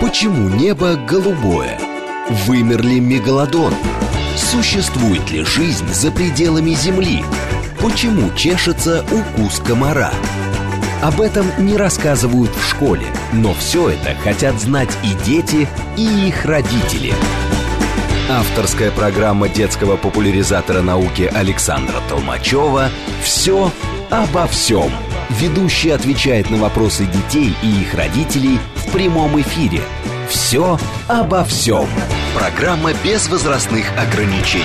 Почему небо голубое? Вымер ли мегалодон? Существует ли жизнь за пределами Земли? Почему чешется укус комара? Об этом не рассказывают в школе, но все это хотят знать и дети, и их родители. Авторская программа детского популяризатора науки Александра Толмачева «Все обо всем». Ведущий отвечает на вопросы детей и их родителей в прямом эфире. «Все обо всем». Программа без возрастных ограничений.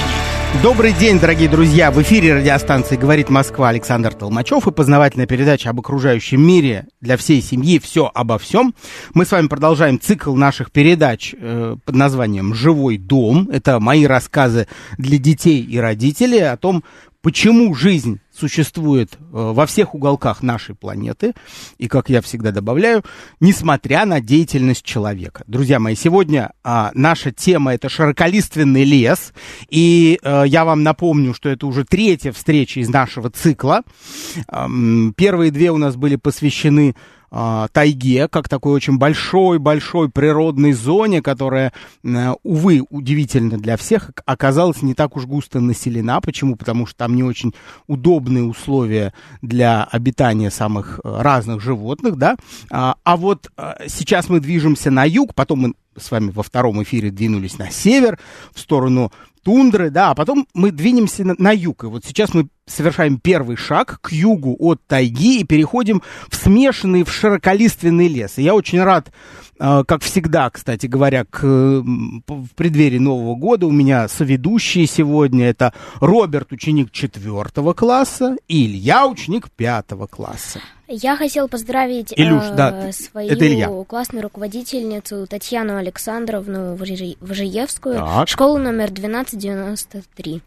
Добрый день, дорогие друзья! В эфире радиостанции «Говорит Москва» Александр Толмачев и познавательная передача об окружающем мире для всей семьи «Все обо всем». Мы с вами продолжаем цикл наших передач э, под названием «Живой дом». Это мои рассказы для детей и родителей о том, почему жизнь существует э, во всех уголках нашей планеты, и, как я всегда добавляю, несмотря на деятельность человека. Друзья мои, сегодня а, наша тема это широколиственный лес, и а, я вам напомню, что это уже третья встреча из нашего цикла. А, первые две у нас были посвящены а, тайге, как такой очень большой-большой природной зоне, которая, э, увы, удивительно для всех, оказалась не так уж густо населена. Почему? Потому что там не очень удобные условия для обитания самых э, разных животных, да. А, а вот э, сейчас мы движемся на юг, потом мы с вами во втором эфире двинулись на север, в сторону тундры, да, а потом мы двинемся на, на юг. И вот сейчас мы совершаем первый шаг к югу от тайги и переходим в смешанный, в широколиственный лес. И я очень рад, э, как всегда, кстати говоря, к, в преддверии Нового года у меня соведущие сегодня это Роберт, ученик четвертого класса, и Илья, ученик пятого класса. Я хотел поздравить Илюш, э, да, свою это Илья. классную руководительницу Татьяну Александровну Вожиевскую, Так. школу номер 1293.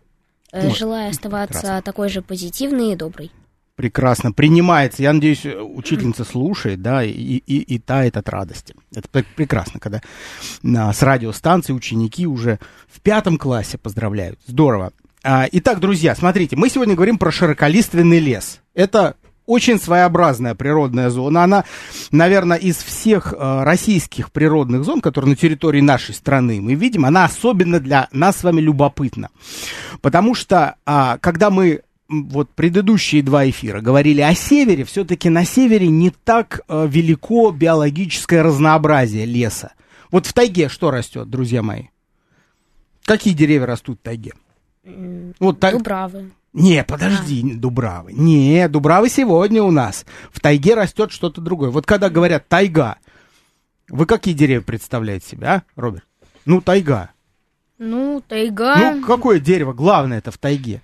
Э, Вот, Желаю оставаться прекрасно. такой же позитивной и доброй. Прекрасно, принимается. Я надеюсь, учительница слушает, да, и, и, и тает от радости. Это пр- прекрасно, когда на, с радиостанции ученики уже в пятом классе поздравляют. Здорово. А, итак, друзья, смотрите, мы сегодня говорим про широколиственный лес. Это очень своеобразная природная зона. Она, наверное, из всех э, российских природных зон, которые на территории нашей страны мы видим, она особенно для нас с вами любопытна. Потому что, а, когда мы вот предыдущие два эфира говорили о севере, все-таки на севере не так э, велико биологическое разнообразие леса. Вот в тайге что растет, друзья мои? Какие деревья растут в тайге? Вот та- Дубравы. Не, подожди, Дубравы. Не, Дубравы сегодня у нас. В тайге растет что-то другое. Вот когда говорят тайга, вы какие деревья представляете себе, а, Роберт? Ну, тайга. Ну, тайга. Ну, какое дерево главное это в тайге?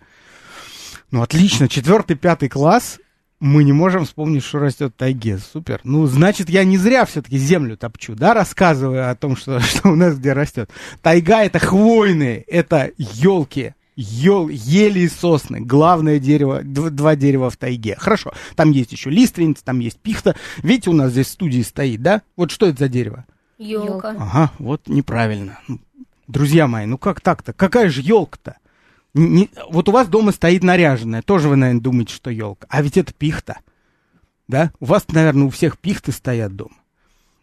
Ну, отлично, четвертый, пятый класс, мы не можем вспомнить, что растет в тайге. Супер. Ну, значит, я не зря все-таки землю топчу, да, рассказывая о том, что, что у нас где растет. Тайга это хвойные, это елки. Ел, ели и сосны. Главное дерево, дв- два дерева в тайге. Хорошо. Там есть еще лиственница, там есть пихта. Видите, у нас здесь в студии стоит, да? Вот что это за дерево? Елка. Ага, вот неправильно. Ну, Друзья мои, ну как так-то? Какая же елка-то? вот у вас дома стоит наряженная, тоже вы, наверное, думаете, что елка. А ведь это пихта. Да? У вас, наверное, у всех пихты стоят дома.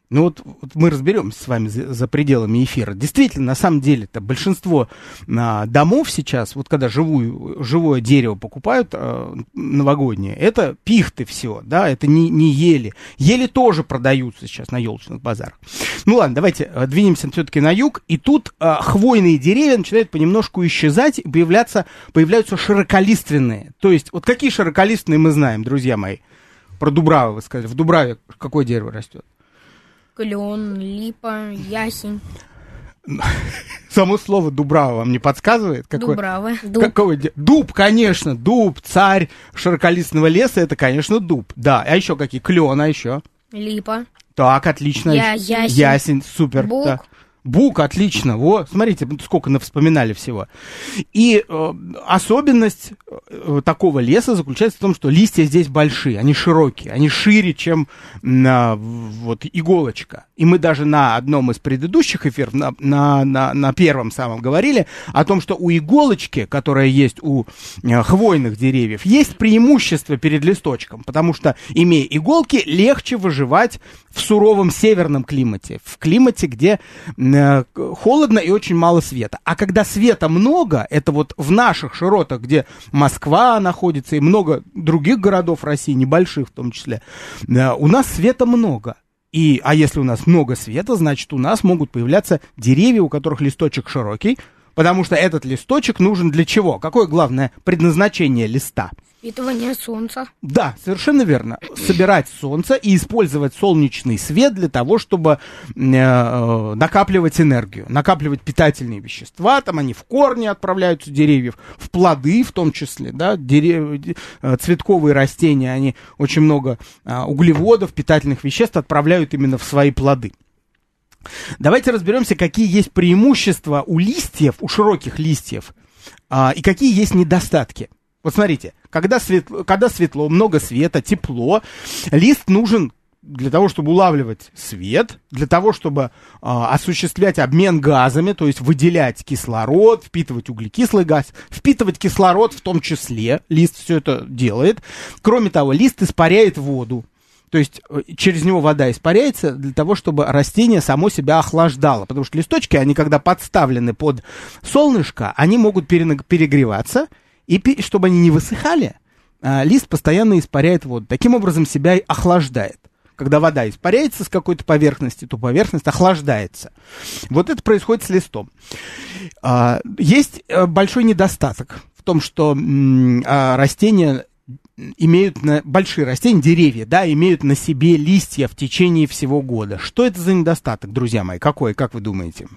Ну вот, вот мы разберемся с вами за, за пределами эфира. Действительно, на самом деле-то большинство а, домов сейчас, вот когда живую, живое дерево покупают а, новогоднее, это пихты все, да, это не, не ели. Ели тоже продаются сейчас на елочных базарах. Ну ладно, давайте а, двинемся все-таки на юг, и тут а, хвойные деревья начинают понемножку исчезать, и появляться, появляются широколиственные. То есть, вот какие широколиственные мы знаем, друзья мои? Про Дубравы вы сказали. В Дубраве какое дерево растет? Клен, липа, ясень. Само слово Дубрава вам не подсказывает? Какое, Дубравы. Какое де- Дуб, конечно, дуб, царь широколистного леса, это, конечно, дуб. Да, а еще какие? Клен, а еще? Липа. Так, отлично. Я- ясень. Ясень, супер. Бук. да. Бук, отлично. Во, смотрите, сколько вспоминали всего. И э, особенность э, такого леса заключается в том, что листья здесь большие, они широкие, они шире, чем на, вот, иголочка. И мы даже на одном из предыдущих эфиров, на, на, на, на первом самом говорили о том, что у иголочки, которая есть у э, хвойных деревьев, есть преимущество перед листочком, потому что, имея иголки, легче выживать в суровом северном климате, в климате, где э, холодно и очень мало света. А когда света много, это вот в наших широтах, где Москва находится и много других городов России, небольших в том числе, э, у нас света много. И, а если у нас много света, значит у нас могут появляться деревья, у которых листочек широкий, потому что этот листочек нужен для чего? Какое главное предназначение листа? Впитывание солнца. Да, совершенно верно. Собирать солнце и использовать солнечный свет для того, чтобы э, э, накапливать энергию, накапливать питательные вещества. Там они в корни отправляются деревьев, в плоды в том числе, да, дерев... Э, цветковые растения, они очень много э, углеводов, питательных веществ отправляют именно в свои плоды. Давайте разберемся, какие есть преимущества у листьев, у широких листьев, а, и какие есть недостатки. Вот смотрите, когда, светло, когда светло, много света, тепло, лист нужен для того, чтобы улавливать свет, для того, чтобы э, осуществлять обмен газами, то есть выделять кислород, впитывать углекислый газ, впитывать кислород в том числе, лист все это делает. Кроме того, лист испаряет воду. То есть э, через него вода испаряется для того, чтобы растение само себя охлаждало. Потому что листочки, они когда подставлены под солнышко, они могут перегреваться, и чтобы они не высыхали, а, лист постоянно испаряет воду. Таким образом себя и охлаждает. Когда вода испаряется с какой-то поверхности, то поверхность охлаждается. Вот это происходит с листом. А, есть э, большой недостаток в том, что а, растения имеют на, большие растения, деревья, да, имеют на себе листья в течение всего года. Что это за недостаток, друзья мои? Какой, как вы думаете?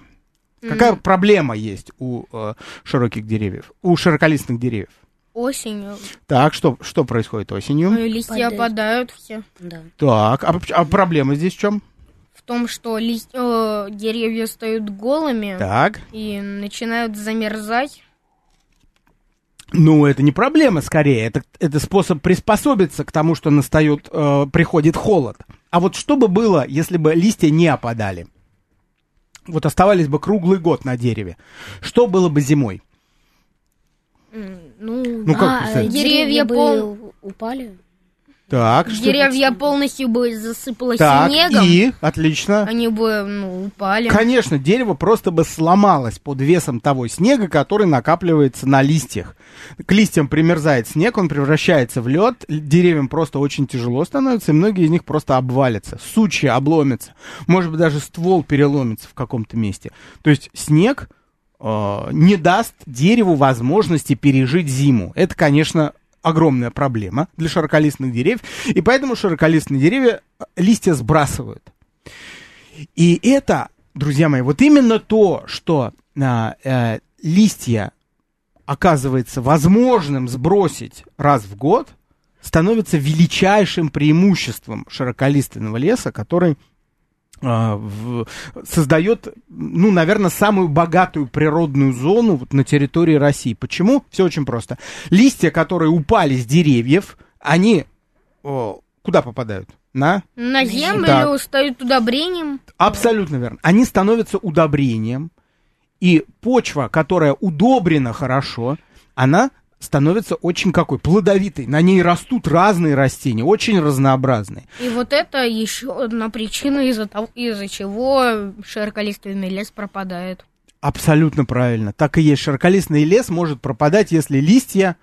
Какая mm. проблема есть у э, широких деревьев, у широколистных деревьев? Осенью. Так, что, что происходит осенью? Ну, листья Падает. опадают все. Да. Так, а, а проблема здесь в чем? В том, что лист... э, деревья стают голыми. Так. И начинают замерзать. Ну, это не проблема, скорее. Это, это способ приспособиться к тому, что настает, э, приходит холод. А вот что бы было, если бы листья не опадали? Вот оставались бы круглый год на дереве, что было бы зимой? Ну, ну как а, деревья пол... упали. Так, что Деревья полностью бы засыпало так, снегом. и, отлично. Они бы, ну, упали. Конечно, дерево просто бы сломалось под весом того снега, который накапливается на листьях. К листьям примерзает снег, он превращается в лед, деревьям просто очень тяжело становится, и многие из них просто обвалятся. Сучья обломятся, может быть, даже ствол переломится в каком-то месте. То есть снег э, не даст дереву возможности пережить зиму. Это, конечно, огромная проблема для широколистных деревьев, и поэтому широколистные деревья э, листья сбрасывают. И это, друзья мои, вот именно то, что а, э, листья оказывается возможным сбросить раз в год, становится величайшим преимуществом широколиственного леса, который создает, ну, наверное, самую богатую природную зону вот на территории России. Почему? Все очень просто. Листья, которые упали с деревьев, они о, куда попадают? На? На землю так. стают удобрением. Абсолютно верно. Они становятся удобрением. И почва, которая удобрена хорошо, она становится очень какой плодовитой. На ней растут разные растения, очень разнообразные. И вот это еще одна причина, из-за того, из-за чего широколиственный лес пропадает. Абсолютно правильно. Так и есть. Широколистный лес может пропадать, если листья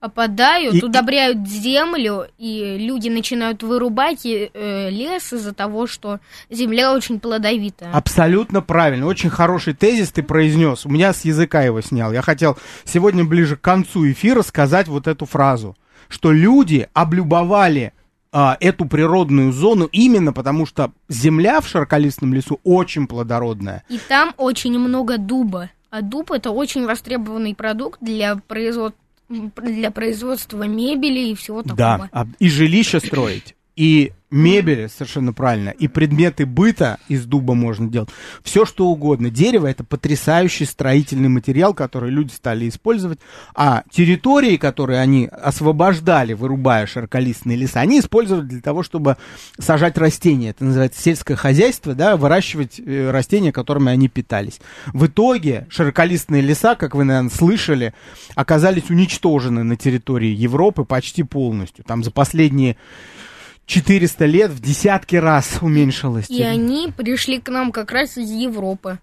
опадают, и, удобряют землю, и люди начинают вырубать э, лес из-за того, что земля очень плодовитая. Абсолютно правильно. Очень хороший тезис ты произнес. У меня с языка его снял. Я хотел сегодня ближе к концу эфира сказать вот эту фразу, что люди облюбовали а, эту природную зону именно потому, что земля в широколистном лесу очень плодородная. И там очень много дуба. А дуб это очень востребованный продукт для производства для производства мебели и всего такого. Да, и жилища строить. И мебель, совершенно правильно, и предметы быта из дуба можно делать. Все что угодно. Дерево это потрясающий строительный материал, который люди стали использовать. А территории, которые они освобождали, вырубая широколистные леса, они использовали для того, чтобы сажать растения. Это называется сельское хозяйство, да, выращивать э, растения, которыми они питались. В итоге широколистные леса, как вы, наверное, слышали, оказались уничтожены на территории Европы почти полностью. Там за последние 400 лет в десятки раз уменьшилось. И они пришли к нам как раз из Европы.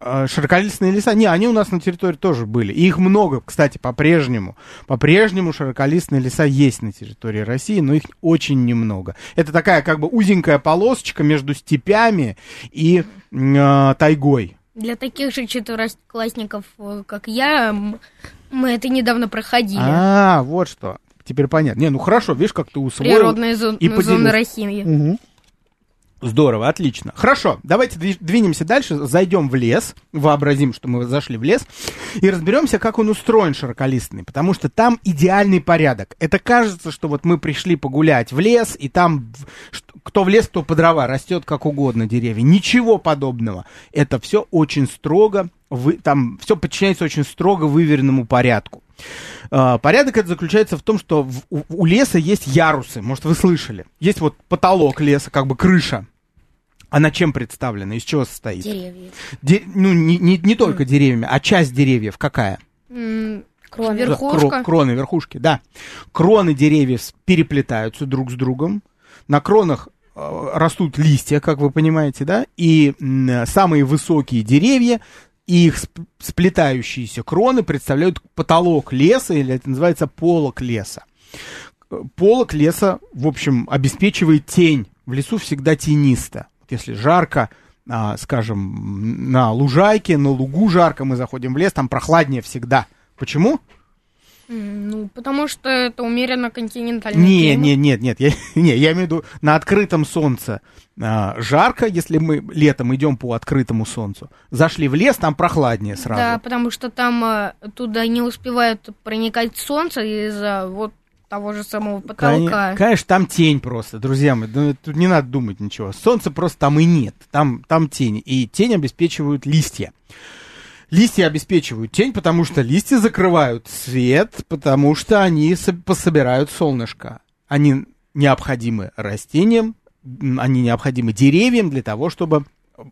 А, широколистные леса, не, они у нас на территории тоже были. И их много, кстати, по-прежнему. По-прежнему широколистные леса есть на территории России, но их очень немного. Это такая как бы узенькая полосочка между степями и э, тайгой. Для таких же четвероклассников, э, как я, мы это недавно проходили. А, вот что теперь понятно. Не, ну хорошо, видишь, как ты усвоил. Природная зон, и зона России. Угу. Здорово, отлично. Хорошо, давайте двинемся дальше, зайдем в лес, вообразим, что мы зашли в лес, и разберемся, как он устроен широколистный, потому что там идеальный порядок. Это кажется, что вот мы пришли погулять в лес, и там кто в лес, кто по дрова, растет как угодно деревья. Ничего подобного. Это все очень строго, вы, там все подчиняется очень строго выверенному порядку. А, порядок это заключается в том, что в, у, у леса есть ярусы, может, вы слышали. Есть вот потолок леса, как бы крыша. Она чем представлена, из чего состоит? Деревья. Де, ну, не, не, не только mm. деревьями, а часть деревьев какая? Mm, кроны. Верхушка. Кро, кроны, верхушки, да. Кроны деревьев переплетаются друг с другом. На кронах э, растут листья, как вы понимаете, да, и самые высокие деревья и их сплетающиеся кроны представляют потолок леса, или это называется полок леса. Полок леса, в общем, обеспечивает тень. В лесу всегда тенисто. Если жарко, а, скажем, на лужайке, на лугу жарко, мы заходим в лес, там прохладнее всегда. Почему? Ну, потому что это умеренно континентальный не, климат. Нет, нет, нет, я, не, я имею в виду на открытом солнце а, жарко, если мы летом идем по открытому солнцу. Зашли в лес, там прохладнее сразу. Да, потому что там а, туда не успевает проникать солнце из-за вот того же самого потолка. Конечно, там тень просто, друзья мои, ну, тут не надо думать ничего. Солнца просто там и нет, там, там тень, и тень обеспечивают листья. Листья обеспечивают тень, потому что листья закрывают свет, потому что они пособирают солнышко. Они необходимы растениям, они необходимы деревьям для того, чтобы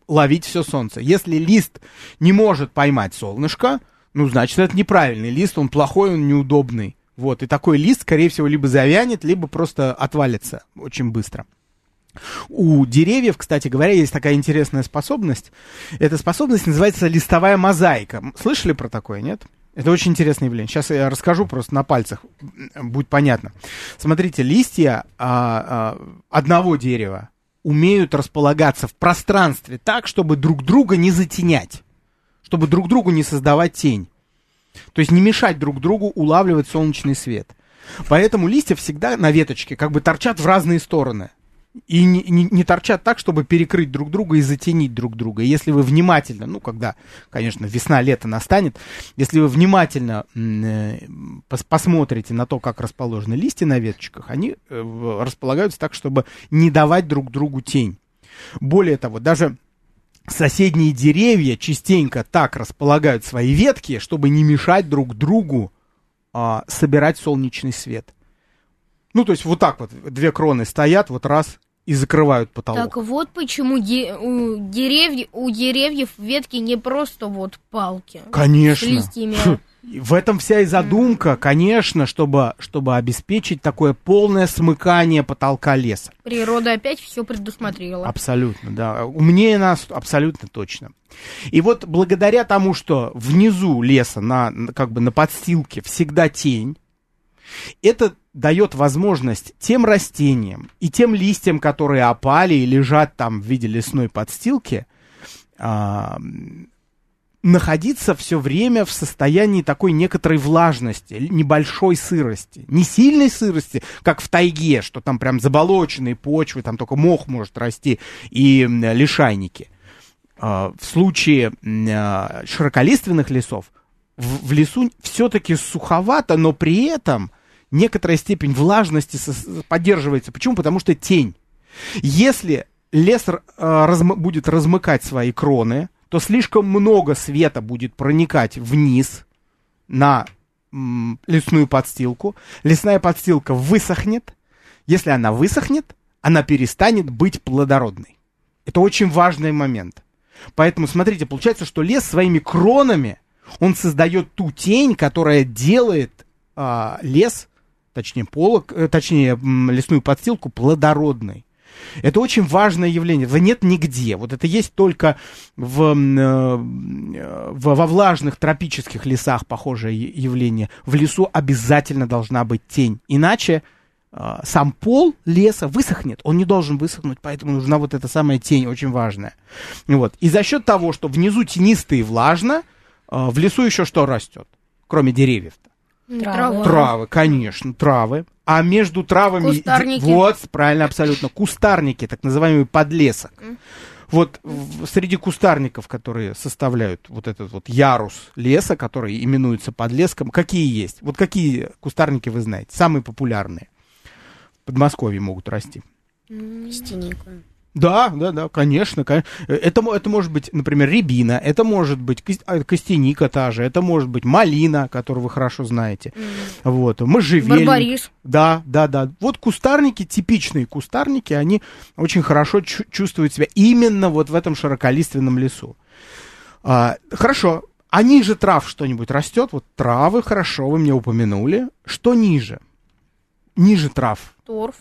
ловить все солнце. Если лист не может поймать солнышко, ну, значит, это неправильный лист, он плохой, он неудобный. Вот, и такой лист, скорее всего, либо завянет, либо просто отвалится очень быстро. У деревьев, кстати говоря, есть такая интересная способность. Эта способность называется листовая мозаика. Слышали про такое, нет? Это очень интересное явление. Сейчас я расскажу просто на пальцах, будет понятно. Смотрите, листья а, а, одного дерева умеют располагаться в пространстве так, чтобы друг друга не затенять, чтобы друг другу не создавать тень. То есть не мешать друг другу улавливать солнечный свет. Поэтому листья всегда на веточке как бы торчат в разные стороны и не, не, не торчат так, чтобы перекрыть друг друга и затенить друг друга. Если вы внимательно, ну, когда, конечно, весна-лето настанет, если вы внимательно э, пос посмотрите на то, как расположены листья на веточках, они э, располагаются так, чтобы не давать друг другу тень. Более того, даже соседние деревья частенько так располагают свои ветки, чтобы не мешать друг другу э, собирать солнечный свет. Ну, то есть вот так вот две кроны стоят, вот раз, и закрывают потолок. Так вот почему де- у, деревьев, у деревьев ветки не просто вот палки. Конечно. С листьями. В этом вся и задумка, mm. конечно, чтобы, чтобы обеспечить такое полное смыкание потолка леса. Природа опять все предусмотрела. Абсолютно, да. Умнее нас абсолютно точно. И вот благодаря тому, что внизу леса, на, как бы на подстилке всегда тень, это дает возможность тем растениям и тем листьям, которые опали и лежат там в виде лесной подстилки, а, находиться все время в состоянии такой некоторой влажности, небольшой сырости. Не сильной сырости, как в тайге, что там прям заболоченные почвы, там только мох может расти и лишайники. А, в случае а, широколиственных лесов в, в лесу все-таки суховато, но при этом некоторая степень влажности поддерживается. Почему? Потому что тень. Если лес э, разм, будет размыкать свои кроны, то слишком много света будет проникать вниз на лесную подстилку. Лесная подстилка высохнет. Если она высохнет, она перестанет быть плодородной. Это очень важный момент. Поэтому, смотрите, получается, что лес своими кронами, он создает ту тень, которая делает а, лес, точнее полок, э, точнее лесную подстилку плодородной. Это очень важное явление. Этого нет нигде. Вот это есть только в, э, в, во влажных тропических лесах похожее явление. В лесу обязательно должна быть тень. Иначе э, сам пол леса высохнет. Он не должен высохнуть, поэтому нужна вот эта самая тень, очень важная. Вот. И за счет того, что внизу тенисто и влажно, э, в лесу еще что растет, кроме деревьев-то? Травы. Травы, конечно, травы. А между травами... Кустарники. Вот, правильно, абсолютно. Кустарники, так называемый подлесок. Вот среди кустарников, которые составляют вот этот вот ярус леса, который именуется подлеском, какие есть? Вот какие кустарники вы знаете? Самые популярные. В Подмосковье могут расти. Стеника. Да, да, да, конечно. конечно. Это, это может быть, например, рябина, это может быть а, костяника та же, это может быть малина, которую вы хорошо знаете. Mm. Вот, можжевельник. Барбарис. Да, да, да. Вот кустарники, типичные кустарники, они очень хорошо чувствуют себя именно вот в этом широколиственном лесу. А, хорошо, а ниже трав что-нибудь растет? Вот травы, хорошо, вы мне упомянули. Что ниже? Ниже трав. Торф.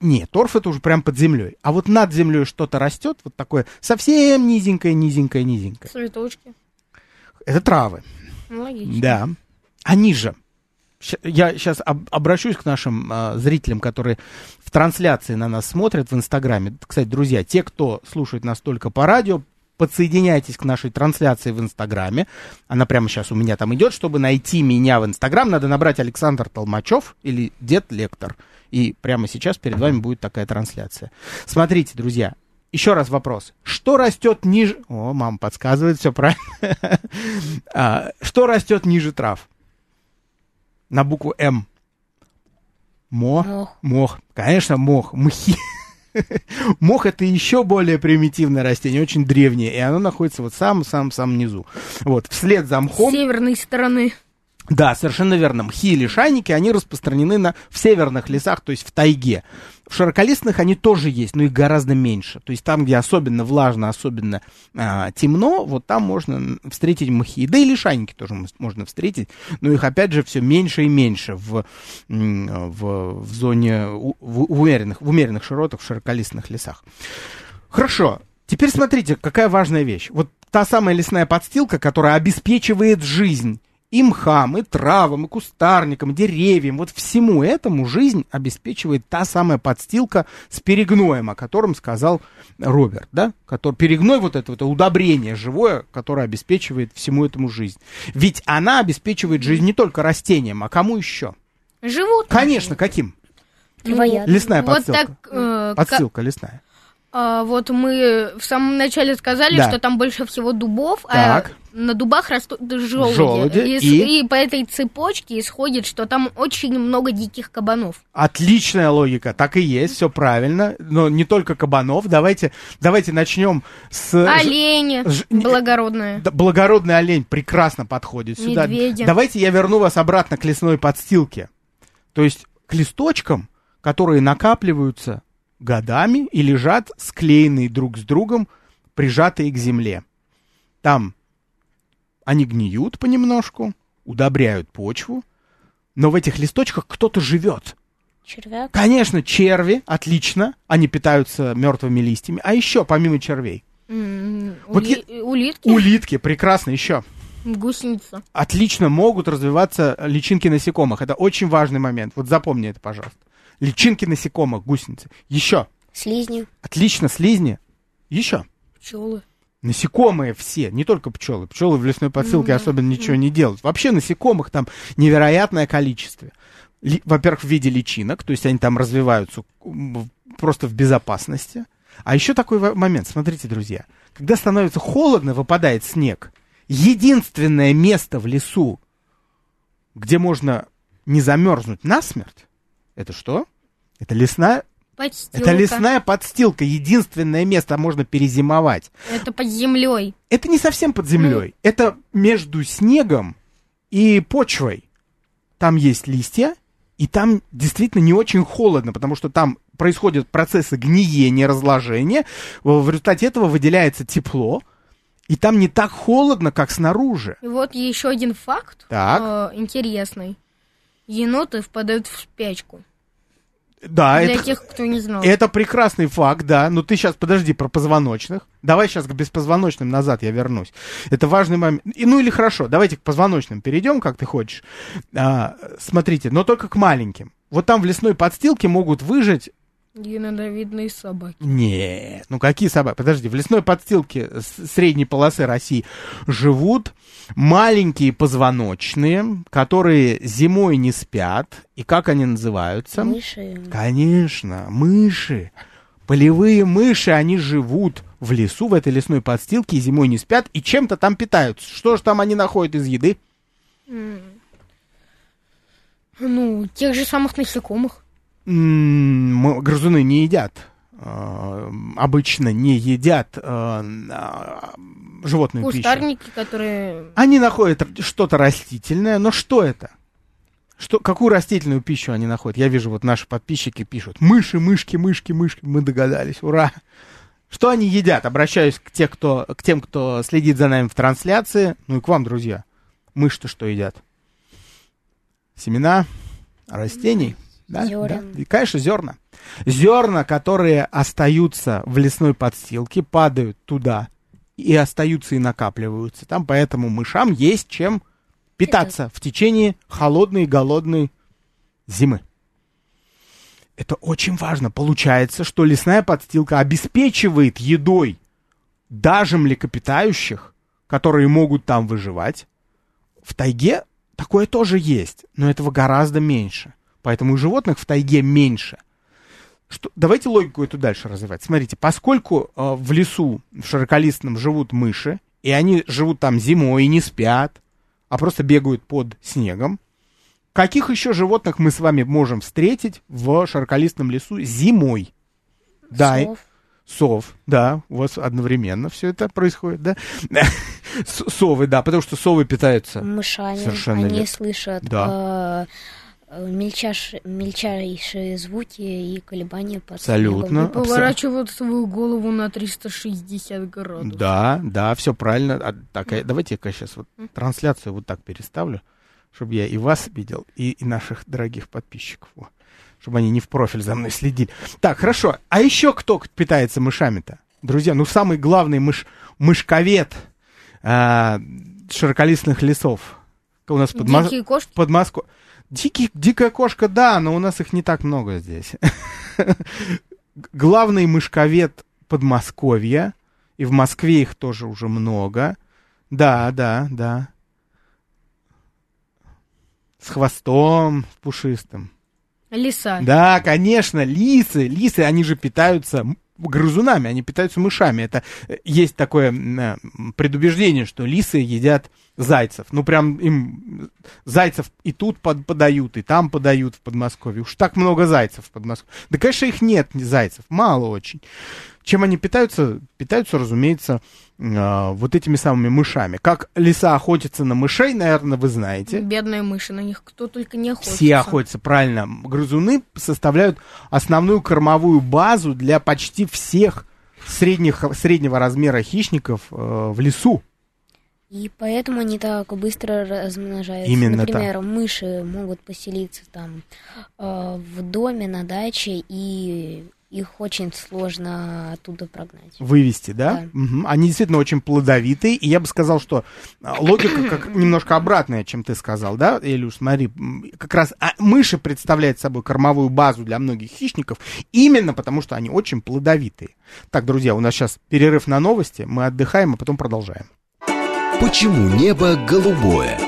Нет, торф это уже прям под землей. А вот над землей что-то растет, вот такое совсем низенькое, низенькое, низенькое. Цветочки. Это травы. Ну, логично. Да. А ниже. Я сейчас об, обращусь к нашим э, зрителям, которые в трансляции на нас смотрят в Инстаграме. Кстати, друзья, те, кто слушает нас только по радио, подсоединяйтесь к нашей трансляции в Инстаграме. Она прямо сейчас у меня там идет. Чтобы найти меня в Инстаграм, надо набрать Александр Толмачев или Дед Лектор. И прямо сейчас перед вами будет такая трансляция. Смотрите, друзья, еще раз вопрос. Что растет ниже... О, мама подсказывает, все правильно. а, что растет ниже трав? На букву М. Мох. Мох. Мох. Конечно, мох. Мхи. Мох это еще более примитивное растение, очень древнее, и оно находится вот сам-сам-сам внизу. Вот, вслед за мхом... С северной стороны. Да, совершенно верно. Мхи и лишайники, они распространены на, в северных лесах, то есть в тайге. В широколистных они тоже есть, но их гораздо меньше. То есть там, где особенно влажно, особенно а, темно, вот там можно встретить мхи. Да и лишайники тоже можно встретить, но их опять же все меньше и меньше в, в, в зоне, в, в, умеренных, в умеренных широтах, в широколистных лесах. Хорошо, теперь смотрите, какая важная вещь. Вот та самая лесная подстилка, которая обеспечивает жизнь и мхам, и травам, и кустарникам, и деревьям, вот всему этому жизнь обеспечивает та самая подстилка с перегноем, о котором сказал Роберт, да? Который, перегной вот это, вот удобрение живое, которое обеспечивает всему этому жизнь. Ведь она обеспечивает жизнь не только растениям, а кому еще? Животным. Конечно, каким? Травоядным. Лесная Вот подстилка. так, э, подстилка лесная. А, вот мы в самом начале сказали, Да. что там больше всего дубов, Так. а на дубах растут желуди. Желуди, и, и? и по этой цепочке исходит, что там очень много диких кабанов. Отличная логика, так и есть, все правильно. Но не только кабанов. Давайте, давайте начнем с... Олени ж- благородные. Да, благородный олень прекрасно подходит сюда. Медведя. Давайте я верну вас обратно к лесной подстилке. То есть к листочкам, которые накапливаются годами и лежат склеенные друг с другом, прижатые к земле. Там они гниют понемножку, удобряют почву, но в этих листочках кто-то живет. Червяк. Конечно, черви, отлично, они питаются мертвыми листьями. А еще, помимо червей, М, Вот ули- Улитки, улитки, прекрасно, еще. гусеница. отлично могут развиваться личинки насекомых. Это очень важный момент. Вот запомни это, пожалуйста. Личинки насекомых, гусеницы. Еще. Слизни. Отлично, слизни. Еще. Пчелы. Насекомые все, не только пчелы. Пчелы в лесной подстилке особенно ничего не делают. Вообще насекомых там невероятное количество. Ли- Во-первых, в виде личинок, то есть они там развиваются просто в безопасности. А еще такой момент, смотрите, друзья. Когда становится холодно, выпадает снег. Единственное место в лесу, где можно не замерзнуть насмерть, это что? Это лесная, Подстилка. это лесная подстилка, единственное место, можно перезимовать. Это под землей. Это не совсем под землей, это между снегом и почвой. Там есть листья, и там действительно не очень холодно, потому что там происходят процессы гниения, разложения. В результате этого выделяется тепло, и там не так холодно, как снаружи. И вот еще один факт Так. э, интересный. Еноты впадают в спячку. Да, Для это, тех, кто не знал. это прекрасный факт, да. Но ты сейчас подожди про позвоночных. Давай сейчас к беспозвоночным назад я вернусь. Это важный момент. И, ну или хорошо, давайте к позвоночным перейдем, как ты хочешь. А, смотрите, но только к маленьким. Вот там в лесной подстилке могут выжить Янодовидные собаки. Нет, ну какие собаки? Подожди, в лесной подстилке средней полосы России живут маленькие позвоночные, которые зимой не спят. И как они называются? Мыши. Конечно, мыши. Полевые мыши, они живут в лесу, в этой лесной подстилке, и зимой не спят, и чем-то там питаются. Что же там они находят из еды? Ну, тех же самых насекомых. Грызуны не едят. э, Обычно не едят э, а, животную пищу. Кустарники, которые... Они находят что-то растительное, но что это? Что, какую растительную пищу они находят? Я вижу, вот наши подписчики пишут. Мыши, мышки, мышки, мышки. Мы догадались, ура. Что они едят? Обращаюсь к, тех, кто, к тем, кто следит за нами в трансляции. Ну и к вам, друзья. Мыши-то что едят? Семена растений? Да? Зерен. Да. И, конечно, зерна. Зерна, которые остаются в лесной подстилке, падают туда и остаются и накапливаются. Там поэтому мышам есть чем питаться в течение холодной и голодной зимы. Это очень важно. Получается, что лесная подстилка обеспечивает едой даже млекопитающих, которые могут там выживать. В тайге такое тоже есть, но этого гораздо меньше. Поэтому и животных в тайге меньше. Что, давайте логику эту дальше развивать. Смотрите, поскольку э, в лесу, в широколистном живут мыши, и они живут там зимой и не спят, а просто бегают под снегом, каких еще животных мы с вами можем встретить в широколистном лесу зимой? Да, и- Сов. Сов, да, у вас одновременно все это происходит, да? Совы, да, потому что совы питаются. Мышами. Совершенно Они верно. слышат Да. э, мельчаш- мельчайшие звуки и колебания под Абсолютно. снегом. Поворачивают свою голову на 360 градусов. Да, да, все правильно. А, так, а давайте-ка сейчас вот трансляцию вот так переставлю, чтобы я и вас видел, и, и наших дорогих подписчиков. Во. Чтобы они не в профиль за мной следили. Так, хорошо. А еще кто питается мышами-то? Друзья, ну самый главный мыш, мышковед а, широколистных лесов. У нас под, Мос- Дикие кошки. под Москвой. Дикий, дикая кошка, да, но у нас их не так много здесь. Главный мышковед Подмосковья, и в Москве их тоже уже много. Да, да, да. С хвостом пушистым. Лиса. Да, конечно, лисы, лисы, они же питаются грызунами, они питаются мышами. Это э, есть такое э, предубеждение, что лисы едят зайцев. Ну, прям им зайцев и тут под- подают, и там подают в Подмосковье. Уж так много зайцев в Подмосковье. Да, конечно, их нет, зайцев, мало очень. Чем они питаются? Питаются, разумеется, э, вот этими самыми мышами. Как лиса охотится на мышей, наверное, вы знаете. Бедные мыши, на них кто только не охотится. Все охотятся, правильно. Грызуны составляют основную кормовую базу для почти всех средних, среднего размера хищников э, в лесу. И поэтому они так быстро размножаются. Именно Например, мыши могут поселиться там э, в доме, на даче, и их очень сложно оттуда прогнать. Вывести, да? Да. Мгм. Они действительно очень плодовитые, и я бы сказал, что а, логика как немножко обратная, чем ты сказал, да, Илюш, смотри, как раз а, мыши представляют собой кормовую базу для многих хищников, именно потому что они очень плодовитые. Так, друзья, у нас сейчас перерыв на новости, мы отдыхаем, а потом продолжаем. Почему небо голубое?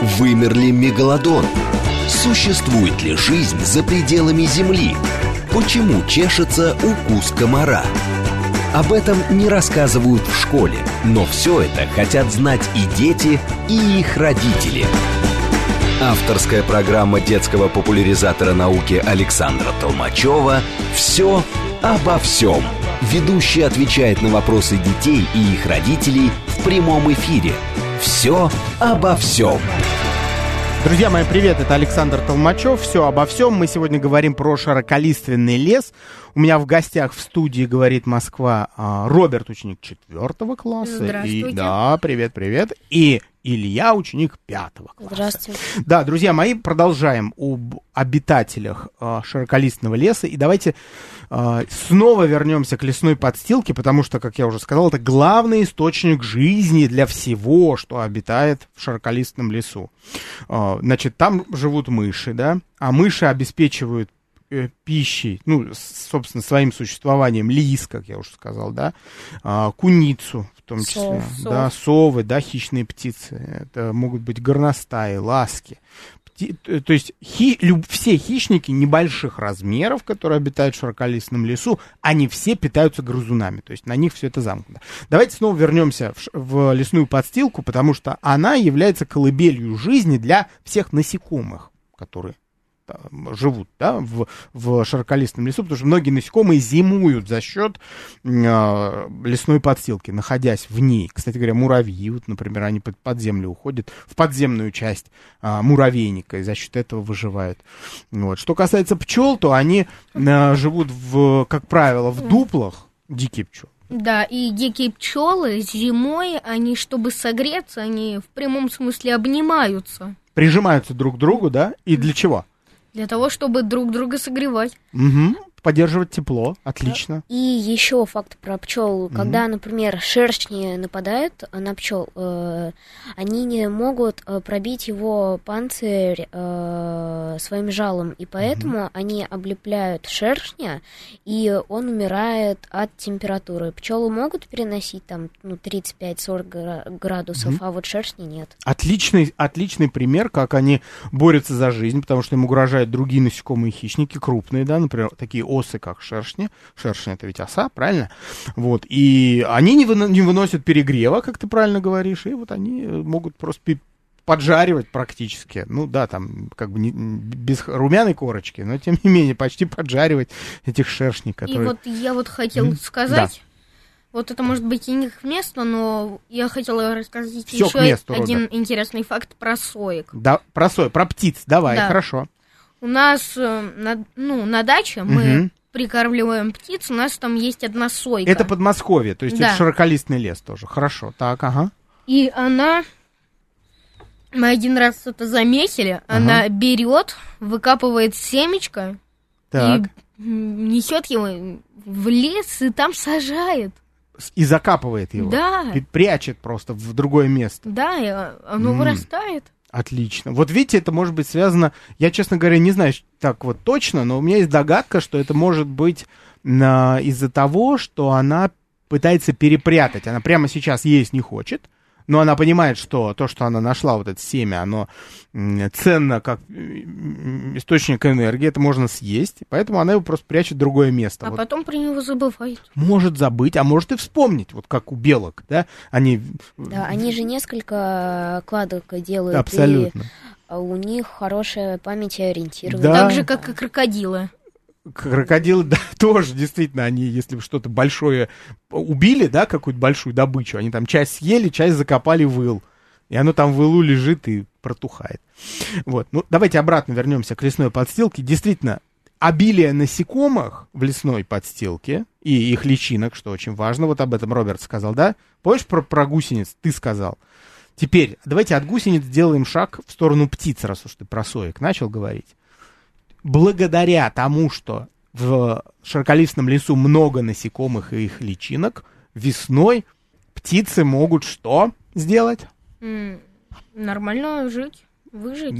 Вымер ли мегалодон? Существует ли жизнь за пределами Земли? Почему чешется укус комара? Об этом не рассказывают в школе, но все это хотят знать и дети, и их родители. Авторская программа детского популяризатора науки Александра Толмачева «Все обо всем». Ведущий отвечает на вопросы детей и их родителей в прямом эфире. «Все обо всем». Друзья мои, привет, это Александр Толмачев. Все обо всем. Мы сегодня говорим про широколиственный лес. У меня в гостях в студии говорит Москва а, Роберт, ученик четвертого класса. Здравствуйте. И, да, привет, привет. И Илья, ученик пятого класса. Здравствуйте. Да, друзья мои, продолжаем об обитателях э, широколистного леса. И давайте э, снова вернемся к лесной подстилке, потому что, как я уже сказал, это главный источник жизни для всего, что обитает в широколистном лесу. Э, значит, там живут мыши, да, а мыши обеспечивают э, пищей, ну, собственно, своим существованием лис, как я уже сказал, да, а, куницу том числе, Сов, да, совы, да, хищные птицы, это могут быть горностаи, ласки. Пти- То есть хи- люб- все хищники небольших размеров, которые обитают в широколистном лесу, они все питаются грызунами, то есть на них все это замкнуто. Давайте снова вернемся в, ш- в лесную подстилку, потому что она является колыбелью жизни для всех насекомых, которые там живут да, в, в широколистном лесу, потому что многие насекомые зимуют за счет э, лесной подстилки, находясь в ней. Кстати говоря, муравьи, вот, например, они под, под землю уходят, в подземную часть а, муравейника, и за счет этого выживают. Вот. Что касается пчел, то они э, живут, в, как правило, в дуплах, дикие пчелы. Да, и дикие пчелы зимой, они, чтобы согреться, они в прямом смысле обнимаются. Прижимаются друг к другу, да? И для чего? Для того, чтобы друг друга согревать. Мгм. Поддерживать тепло. Отлично. И еще факт про пчел. Когда, например, шершни нападают на пчел, э, они не могут э, пробить его панцирь э, своим жалом, и поэтому они облепляют шершня, и он умирает от температуры. Пчелы могут переносить там ну, 35-40 гра- градусов, а вот шершни нет. Отличный, отличный пример, как они борются за жизнь, потому что им угрожают другие насекомые хищники, крупные, да, например, такие осы, как шершни. Шершни это ведь оса, правильно? Вот. И они не, выно- не выносят перегрева, как ты правильно говоришь, и вот они э, могут просто поджаривать практически. Ну да, там как бы не- без румяной корочки, но тем не менее почти поджаривать этих шершней, И которые... вот я вот хотел сказать, вот это может быть и не к месту, но я хотела рассказать Всё еще месту, один Роберт. интересный факт про соек. Да, про сой, про птиц, давай, Да. хорошо. У нас э, на, ну, на даче мы Мгм. прикармливаем птиц, у нас там есть одна сойка. Это Подмосковье, то есть Да. это широколистный лес тоже. Хорошо, так, ага. И она, мы один раз это заметили, она берет, выкапывает семечко Так. и несет его в лес и там сажает. И закапывает его. Да. И прячет просто в другое место. Да, и оно М. вырастает. Отлично. Вот видите, это может быть связано, я, честно говоря, не знаю так вот точно, но у меня есть догадка, что это может быть на- из-за того, что она пытается перепрятать. Она прямо сейчас есть не хочет, но она понимает, что то, что она нашла, вот это семя, оно ценно как источник энергии, это можно съесть, поэтому она его просто прячет в другое место. А Вот потом про него забывает. может забыть, а может и вспомнить, вот как у белок, да, они... Да, они же несколько кладок делают. и, Абсолютно. а, у них хорошая память и ориентирование. Да. Так же, как и крокодилы. Крокодилы, да, тоже, действительно, они, если бы что-то большое убили, да, какую-то большую добычу, они там часть съели, часть закопали в ил. И оно там в илу лежит и протухает. Вот, ну, давайте обратно вернемся к лесной подстилке. Действительно, обилие насекомых в лесной подстилке и их личинок, что очень важно, вот об этом Роберт сказал, да? Помнишь про, про гусениц? Ты сказал. Теперь давайте от гусениц сделаем шаг в сторону птиц, раз уж ты про соек начал говорить благодаря тому, что в широколистном лесу много насекомых и их личинок, весной птицы могут что сделать? Нормально жить, выжить.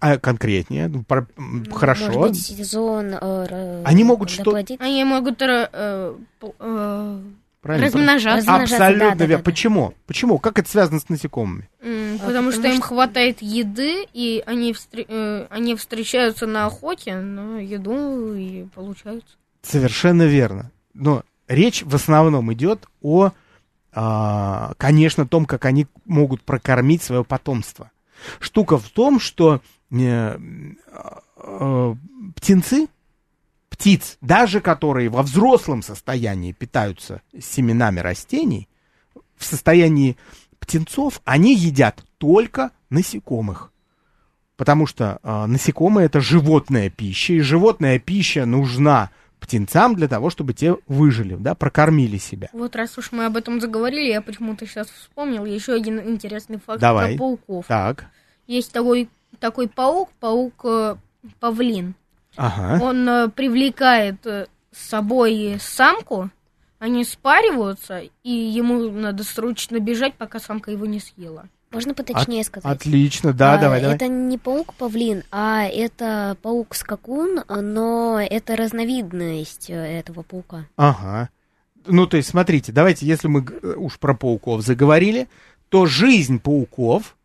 А конкретнее, ну, про- м, хорошо. Может быть, сезон... э, Они могут что- доплодить? Они могут э, э, Правильно, размножаться. Размножаться, Абсолютно да, да, верно. да, да. Почему? Почему? Как это связано с насекомыми? М, А, Потому что потому им что- хватает еды, и они, встр- э, они встречаются на охоте, но еду и получают. Совершенно верно. Но речь в основном идет о, а, конечно, том, как они могут прокормить свое потомство. Штука в том, что э, э, птенцы, птиц, даже которые во взрослом состоянии питаются семенами растений, в состоянии птенцов, они едят только насекомых. Потому что э, насекомые это животная пища, и животная пища нужна птенцам для того, чтобы те выжили, да, прокормили себя. Вот раз уж мы об этом заговорили, я почему-то сейчас вспомнил еще один интересный факт Давай. про пауков. Так. Есть такой, такой паук, паук э, павлин. Ага. Он э, привлекает э, с собой самку, они спариваются, и ему надо срочно бежать, пока самка его не съела. Можно поточнее сказать? Отлично, да, А, давай, давай. Это не паук-павлин, а это паук-скакун, но это разновидность э, этого паука. Ага. Ну, то есть, смотрите, давайте, если мы г- уж про пауков заговорили, то жизнь пауков,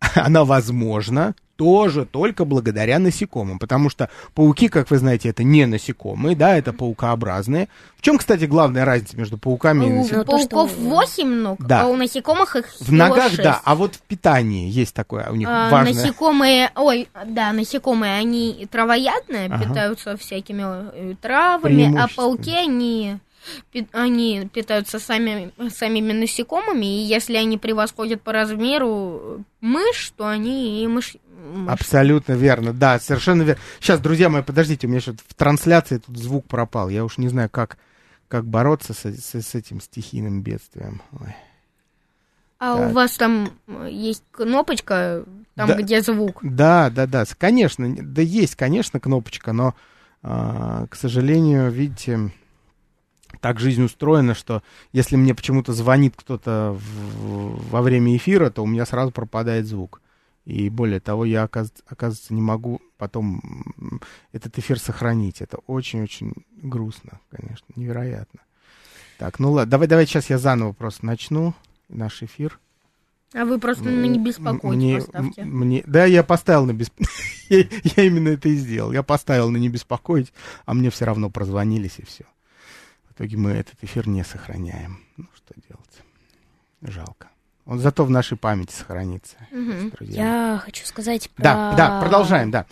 она возможна тоже только благодаря насекомым, потому что пауки, как вы знаете, это не насекомые, да, это паукообразные. В чем, кстати, главная разница между пауками и У насекомыми? Ну, то, что- пауков 8 ног, Да. а у насекомых их В ногах, шесть. да, а вот в питании есть такое у них А, важное. насекомые, ой, да, насекомые, они травоядные, Ага. питаются всякими э, травами, а пауки, они, они питаются сами, самими насекомыми, и если они превосходят по размеру мышь, то они и мышь. Абсолютно верно, да, совершенно верно. Сейчас, друзья мои, подождите, у меня что-то в трансляции тут звук пропал. Я уж не знаю, как, как бороться с, с- с этим стихийным бедствием. Ой. А так. у вас там э, есть кнопочка, там, Да. где звук? Да, да, да, конечно, да есть, конечно, кнопочка, но, а, к сожалению, видите, так жизнь устроена, что если мне почему-то звонит кто-то во время эфира, то у меня сразу пропадает звук. И более того, я, оказывается, не могу потом этот эфир сохранить. Это очень-очень грустно, конечно, невероятно. Так, ну ладно, давай, давай сейчас я заново просто начну наш эфир. А вы просто на не беспокойтесь Мне, поставьте. мне, да, я поставил на бесп... я, я именно это и сделал. Я поставил на не беспокоить, а мне все равно прозвонились и все. В итоге мы этот эфир не сохраняем. Ну, что делать? Жалко. Он зато в нашей памяти сохранится. Мгм. друзья. Я хочу сказать про... Да, да, продолжаем, да.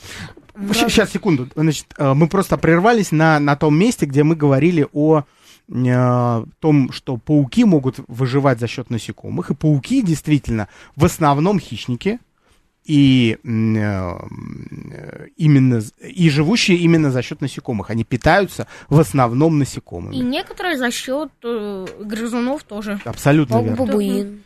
про- Сейчас, секунду. Значит, э, мы просто прервались на, на том месте, где мы говорили о э, том, что пауки могут выживать за счет насекомых. И пауки действительно в основном хищники. И э, именно и живущие именно за счет насекомых. Они питаются в основном насекомыми. И некоторые за счет э, грызунов тоже. Абсолютно верно. Паук-бабуин.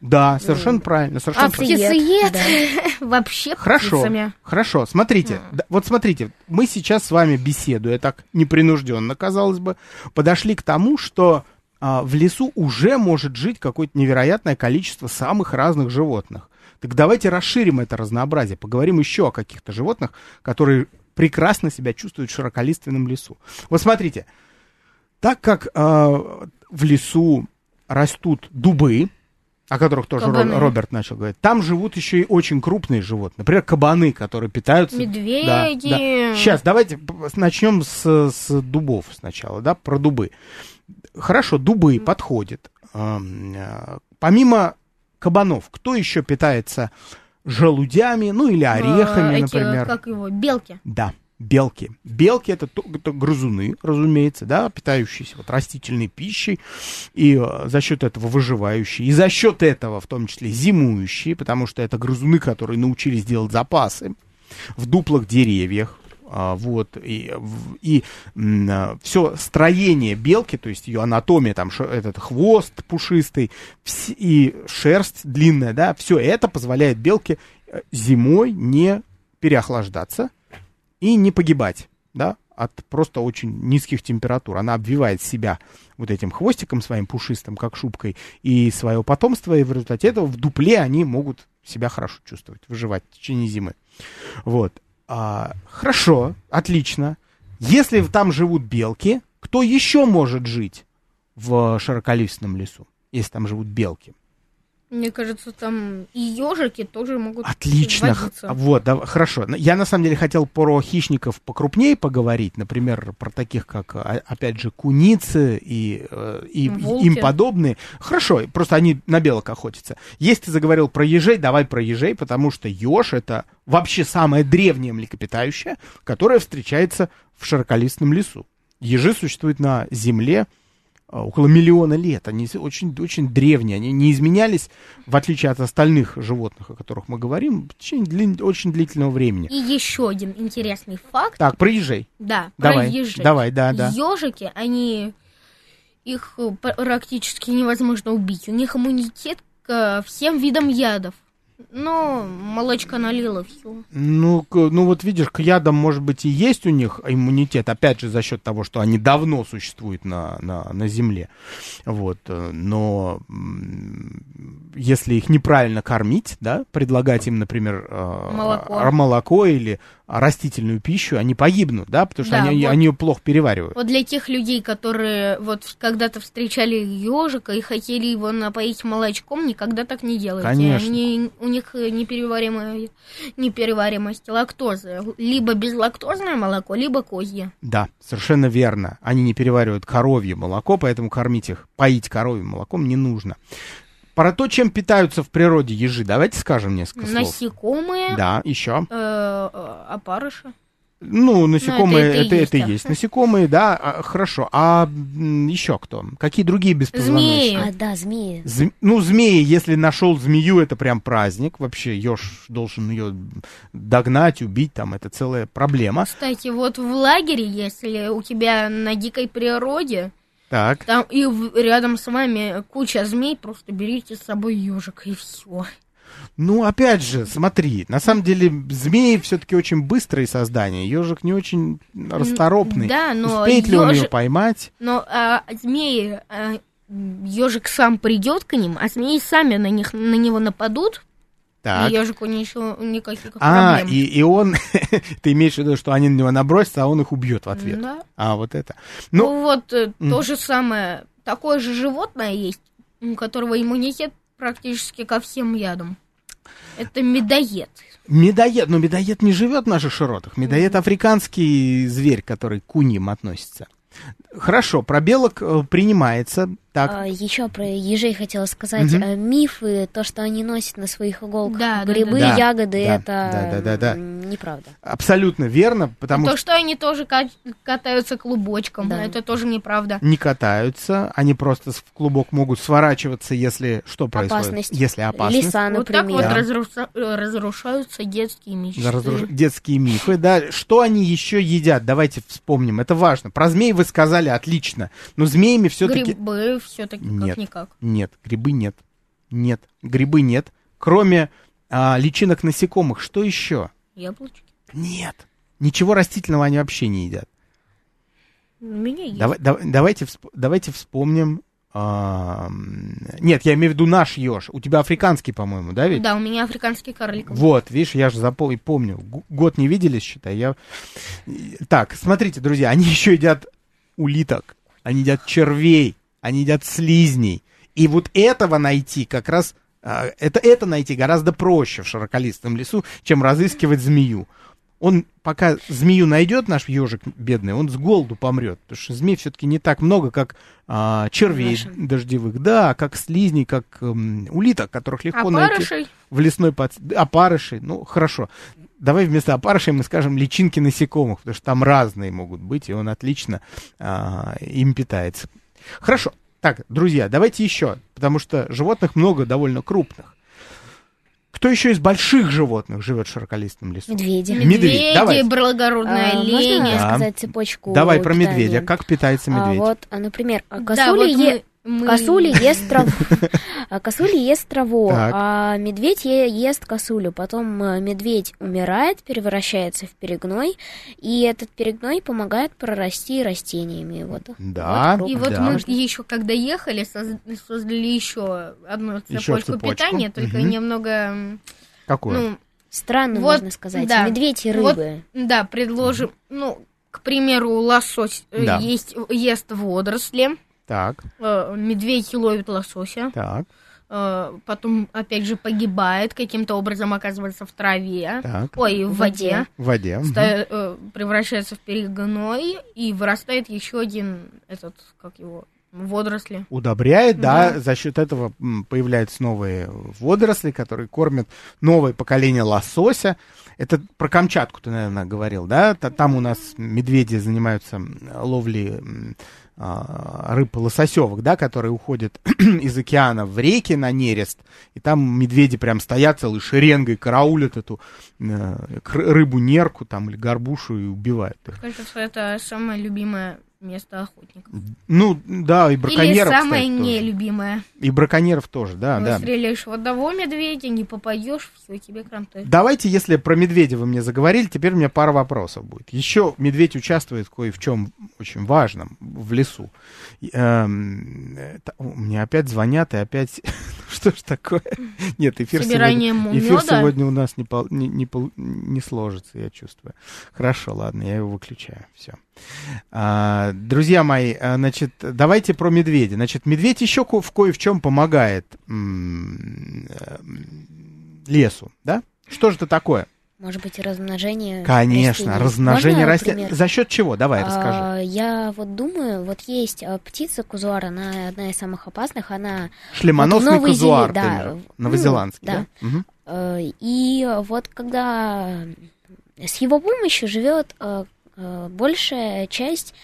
Да, совершенно правильно. Совершенно А правильно. птицеед Да. вообще Хорошо, птицами. хорошо. Смотрите, М. да, вот смотрите, мы сейчас с вами беседуя так непринужденно, казалось бы, подошли к тому, что а, в лесу уже может жить какое-то невероятное количество самых разных животных. Так давайте расширим это разнообразие, поговорим еще о каких-то животных, которые прекрасно себя чувствуют в широколиственном лесу. Вот смотрите, так как а, в лесу растут дубы, о которых тоже Кабаны. Роберт начал говорить, там живут еще и очень крупные животные, например, кабаны, которые питаются... Медведи. Сейчас, давайте начнем с, с дубов сначала, да, про дубы. Хорошо, дубы подходят. Ам, э, Помимо кабанов, кто еще питается желудями, ну или орехами, Э, эти, например? Как его, белки. Да, белки. Белки это, то- это грызуны, разумеется, да, питающиеся вот растительной пищей и э, за счет этого выживающие, и за счет этого в том числе зимующие, потому что это грызуны, которые научились делать запасы в дуплах деревьях. а, вот, и, и все строение белки, то есть ее анатомия, там, этот хвост пушистый и шерсть длинная, да, все это позволяет белке э, зимой не переохлаждаться, и не погибать, да, от просто очень низких температур. Она обвивает себя вот этим хвостиком своим пушистым, как шубкой, и свое потомство, и в результате этого в дупле они могут себя хорошо чувствовать, выживать в течение зимы. Вот. А, хорошо, отлично. Если там живут белки, кто еще может жить в широколистном лесу, если там живут белки? Мне кажется, там и ежики тоже могут Отлично. Водиться. Вот, да, хорошо. Я на самом деле хотел про хищников покрупнее поговорить, например, про таких, как, а, опять же, куницы и, э, и Волки. им подобные. Хорошо, просто они на белок охотятся. Если ты заговорил про ежей, давай про ежей, потому что еж это вообще самое древнее млекопитающее, которое встречается в широколистном лесу. Ежи существуют на Земле около миллиона лет. Они очень, очень древние, они не изменялись, в отличие от остальных животных, о которых мы говорим, в течение длин- очень длительного времени. И еще один интересный факт. Так, про ежей. Да, Давай, про ежей. давай, да, да. Ежики, они их э, практически невозможно убить. У них иммунитет ко всем видам ядов. Но молочка налила все. Ну, ну вот видишь, к ядам, может быть, и есть у них иммунитет, опять же, за счет того, что они давно существуют на, на, на Земле. Вот, э, но если их неправильно кормить, да, предлагать им, например, э, Молоко. а- молоко или растительную пищу, они погибнут, да, потому что Да, они, вот. они ее плохо переваривают. Вот для тех людей, которые вот когда-то встречали ежика и хотели его напоить молочком, никогда так не делайте. Конечно. Они, у них непереваримая, непереваримость лактозы. Либо безлактозное молоко, либо козье. Да, совершенно верно. Они не переваривают коровье молоко, поэтому кормить их, поить коровьим молоком не нужно. Про то, чем питаются в природе ежи, давайте скажем несколько слов. Насекомые, Да, еще. э, э, опарыши. Ну, насекомые, это и это, это, и есть, есть. да. Насекомые, да, а, хорошо. А еще кто? Какие другие беспозвоночные? Змеи. А, да, змеи. Зм- Ну, змеи, если нашел змею, это прям праздник. Вообще, еж должен ее догнать, убить, там, это целая проблема. Кстати, вот в лагере, если у тебя на дикой природе, Так, там и рядом с вами куча змей, просто берите с собой ежика и все. ну, опять же, смотри, на самом деле, змеи все-таки очень быстрые создания, ежик не очень расторопный. да, но Успеет ли он ее поймать? Но а, змеи, ежик сам придет к ним, а змеи сами на них на него нападут, Так. и ежику ничего никаких А, проблем. и, и он, ты имеешь в виду, что они на него набросятся, а он их убьет в ответ. Да. А, вот это. Ну, Ну, вот э, то же самое, такое же животное есть, у которого иммунитет практически ко всем ядам. Это медоед. медоед, но медоед не живет в наших широтах. Медоед африканский зверь, который к куньям относится. Хорошо, про белок э, принимается. Так, еще про ежей хотела сказать. Мгм. А, мифы, то, что они носят на своих иголках Да, грибы, да. Да, ягоды, да, это да, да, да, да. неправда. абсолютно верно, потому то, что что они тоже ка- катаются клубочком, Да. это тоже неправда. не катаются, они просто в клубок могут сворачиваться, если что происходит? Опасность. Если опасность. Лиса, Вот так например. вот Да. разруша- э, разрушаются детские мечты. Разруш- Детские мифы, да. Что они еще едят? Давайте вспомним. Это важно. Про змей вы сказали отлично. Но змеями все-таки... Грибы все-таки Нет. как-никак. Нет, грибы нет. Нет, грибы нет. Кроме а, личинок насекомых, что еще? Яблочки. Нет. Ничего растительного они вообще не едят. У меня есть. Давай- дав- давайте, всп- давайте вспомним. а, нет, я имею в виду наш еж. У тебя африканский, по-моему, да, ведь? Да, у меня африканский карлик. Вот, видишь, я же запомнил, помню. Год не виделись, считай. Я... Так, смотрите, друзья, они еще едят улиток, они едят червей, они едят слизней. И вот этого найти как раз, а, это, это найти гораздо проще в широколистом лесу, чем разыскивать змею. Он, пока змею найдет, наш ежик бедный, он с голоду помрет. Потому что змей все-таки не так много, как а, червей Нашим. дождевых, да, как слизней, как м, улиток, которых легко найти Опарышей. в лесной под... опарыши, ну хорошо. Давай вместо опарышей мы скажем личинки насекомых, потому что там разные могут быть, и он отлично а, им питается. Хорошо. Так, друзья, давайте еще, потому что животных много довольно крупных. Кто еще из больших животных живет в широколистном лесу? Медведи. Медведь, Медведи, давай. благородная А, можно оленя. Да. сказать цепочку Давай про питания? медведя. Как питается А, медведь? вот, а, например, а, Да, косули, вот е- мы- косули ест траву, а косули ест траву, Так. а медведь ест косулю. Потом э, медведь умирает, превращается в перегной, и этот перегной помогает прорасти растениями. Вот. Да, Вот И вот да. мы еще когда ещали, соз- создали еще одну Еще цепочку, цепочку. питания, только Мгм. немного, м, Какое? ну, Странно, Вот, можно сказать. да. Медведь и Вот, рыбы. да, предложим, ну, к примеру, лосось э, Да. есть, ест водоросли, Так, э, медведь ловит лосося, так. э, потом опять же погибает, каким-то образом оказывается в траве, Так. ой, в В воде, В воде. ста- э, превращается в перегной и вырастает еще один этот, как его, водоросли. удобряет, да, Да. за счет этого появляются новые водоросли, которые кормят новое поколение лосося. Это про Камчатку ты, наверное, говорил, да? Та- Там у нас медведи занимаются ловлей рыб лососевых, да, которые уходят из океана в реки на нерест, и там медведи прям стоят целой шеренгой, караулят эту э, кр- рыбу-нерку там или горбушу и убивают их. Это самое любимое место охотников. Ну, да, и Или браконьеров, самое кстати, тоже. нелюбимое. И браконьеров тоже, да, да. Выстреливаешь в одного медведя, не попадешь, все, тебе кранты. Давайте, если про медведя вы мне заговорили, теперь у меня пара вопросов будет. Еще медведь участвует кое в чем очень важном в лесу. Эм, мне опять звонят и опять... Что ж такое? Нет, эфир Собирание сегодня, эфир сегодня у нас не, пол- не, не пол- не сложится, я чувствую. Хорошо, ладно, я его выключаю. Все. Друзья мои, а, значит, давайте про медведя. Значит, медведь еще ко- в кое в чем помогает э, лесу, да? Что же это такое? Может быть, размножение Конечно, растений. размножение растений. За счет чего? Давай, расскажи. А, я вот думаю, вот есть а, птица кузуар, она одна из самых опасных, она Шлемоносный вот Зеле- да, ну, новозеландский, да? да. Э, и вот когда с его помощью живет э, э, большая часть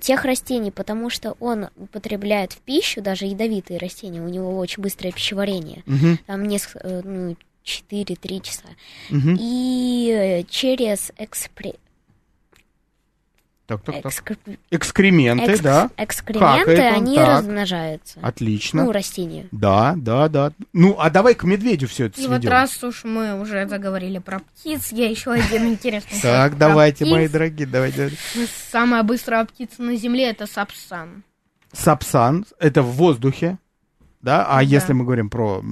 тех растений, потому что он употребляет в пищу даже ядовитые растения, у него очень быстрое пищеварение, Мгм. там несколько, ну, 4-3 часа. Мгм. И э, через экспре... Так, так, так. экскр- Экскременты, экс- да. экскременты, он, они так. размножаются. Отлично. Ну, растения. Да, да, да. Ну, а давай к медведю все это И вот сведем. раз уж мы уже заговорили про птиц, я еще один интересный Так, давайте, мои дорогие, давайте. Самая быстрая птица на Земле это сапсан. Сапсан, это в воздухе, да? А если мы говорим про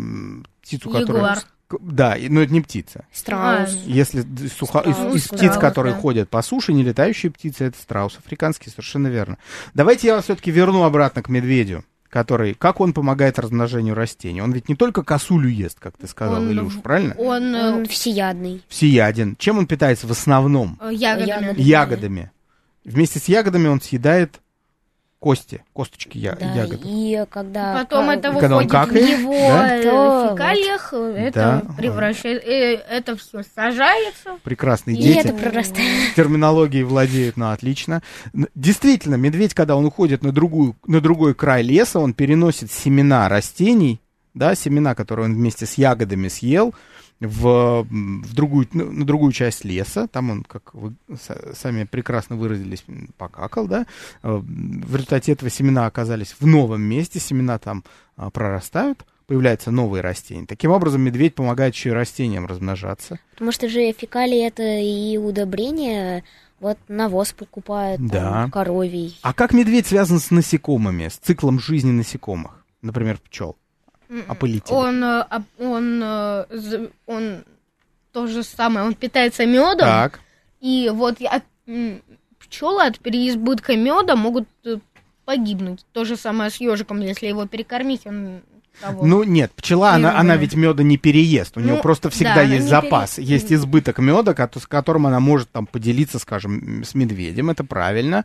птицу, которая... Ягуар. Да, но это не птица. Страус. А, Если суха... из, Страус, из страус, птиц, которые да. ходят по суше, не летающие птицы, это страус африканский, совершенно верно. Давайте я вас все-таки верну обратно к медведю, который, как он помогает размножению растений? Он ведь не только косулю ест, как ты сказал, Он Илюш, правильно? Он э, Он всеядный. Всеяден. Чем он питается в основном? ягодами. Ягодами. Вместе с ягодами он съедает кости, косточки я- Да, ягод. и когда... Потом это Когда он выходит в его да? э, То фекалиях, э, это Да. превращает, э, это все сажается. Прекрасные И дети. это прорастает. терминологией владеют, ну, отлично. Действительно, медведь, когда он уходит на, другую, на другой край леса, он переносит семена растений, да, семена, которые он вместе с ягодами съел, в, в другую, ну, на другую часть леса, там он, как вы са- сами прекрасно выразились, покакал, да, Э, в результате этого семена оказались в новом месте, семена там а, прорастают, появляются новые растения. Таким образом, медведь помогает еще и растениям размножаться. Потому что же фекалии это и удобрение, вот навоз покупают, там, Да. коровий. А как медведь связан с насекомыми, с циклом жизни насекомых? Например, пчел. Опылители. Он, э, он, э, он то же самое, он питается медом, Так. и вот от, пчелы от переизбытка меда могут э, погибнуть. То же самое с ежиком, если его перекормить, он того. Ну нет, пчела, она, она ведь меда не переест. У нее Ну, просто всегда да, есть запас. пере- Есть избыток меда, с которым она может там поделиться, скажем, с медведем. Это правильно.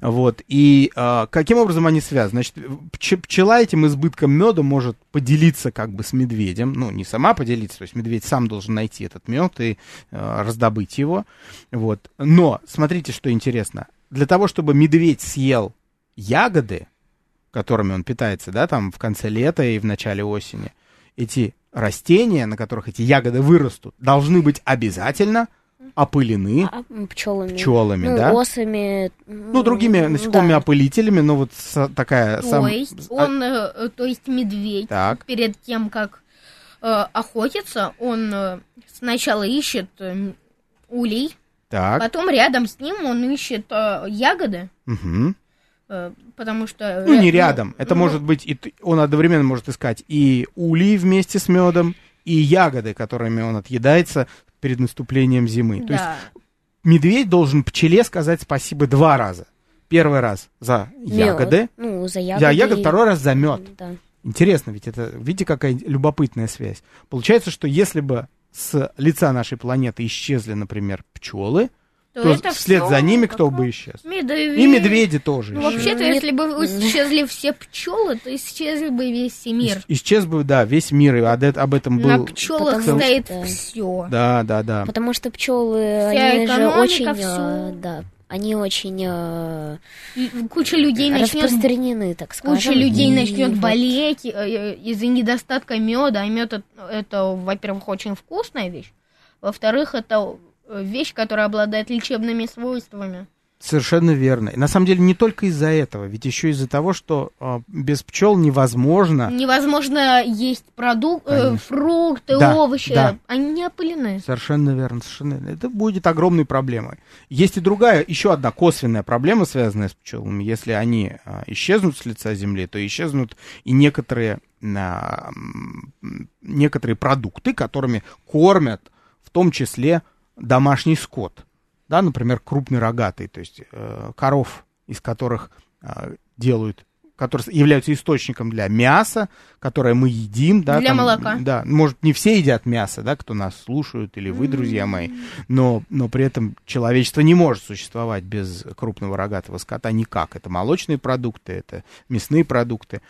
Вот. И а, каким образом они связаны? Значит, пч- пчела этим избытком меда может поделиться как бы с медведем. Ну, не сама поделиться, то есть медведь сам должен найти этот мед и а, раздобыть его. Вот. Но смотрите, что интересно. Для того, чтобы медведь съел ягоды, которыми он питается, да, там в конце лета и в начале осени, эти растения, на которых эти ягоды вырастут, должны быть обязательно опылены А, пчелами. пчелами, ну, да? осами. Ну, другими насекомыми-опылителями, но вот с- такая... то сам- есть а- он, э, то есть медведь Так. перед тем, как э, охотиться, он э, сначала ищет э, улей, Так. потом рядом с ним он ищет э, ягоды, мгм. Э, потому что... Ну, ря- не рядом. Это ну, может быть, и он одновременно может искать и улей вместе с медом, и ягоды, которыми он отъедается перед наступлением зимы. То есть Да. медведь должен пчеле сказать спасибо два раза. Первый раз за Мёд. ягоды, Ну, за ягоды. за ягод, второй раз за мед. Да. Интересно, ведь это, видите, какая любопытная связь. Получается, что если бы с лица нашей планеты исчезли, например, пчелы, То то это вслед за ними кто бы исчез? Медведи. И медведи тоже. Ну, исчезли. вообще-то, если бы исчезли все пчелы, то исчез бы весь мир. Ис- Исчез бы, да, весь мир, и об этом был... На пчелах потому стоит что- все. Да, да, да. Потому что пчелы, Вся они же экономика, очень, э, всё. да, они очень э, Куча людей начнет распространены, так скажем. Куча людей и начнет вот болеть э, из-за недостатка меда. А мед это, это, во-первых, очень вкусная вещь. Во-вторых, это э, вещь, которая обладает лечебными свойствами. Совершенно верно. И на самом деле не только из-за этого, ведь еще из-за того, что а, без пчел невозможно. Невозможно есть продукты, Конечно. фрукты, Да, овощи. да. Они не опылены. Совершенно верно, совершенно верно. Это будет огромной проблемой. Есть и другая, еще одна косвенная проблема, связанная с пчелами. Если они а, исчезнут с лица земли, то исчезнут и некоторые, м, некоторые продукты, которыми кормят, в том числе домашний скот. Да, например, крупный рогатый, то есть э, коров, из которых а, делают которые являются источником для мяса, которое мы едим, да, Для молока. Да, может, не все едят мясо, да, кто нас слушают, или вы, друзья мои, но, но при этом человечество не может существовать без крупного рогатого скота никак. Это молочные продукты, это мясные продукты.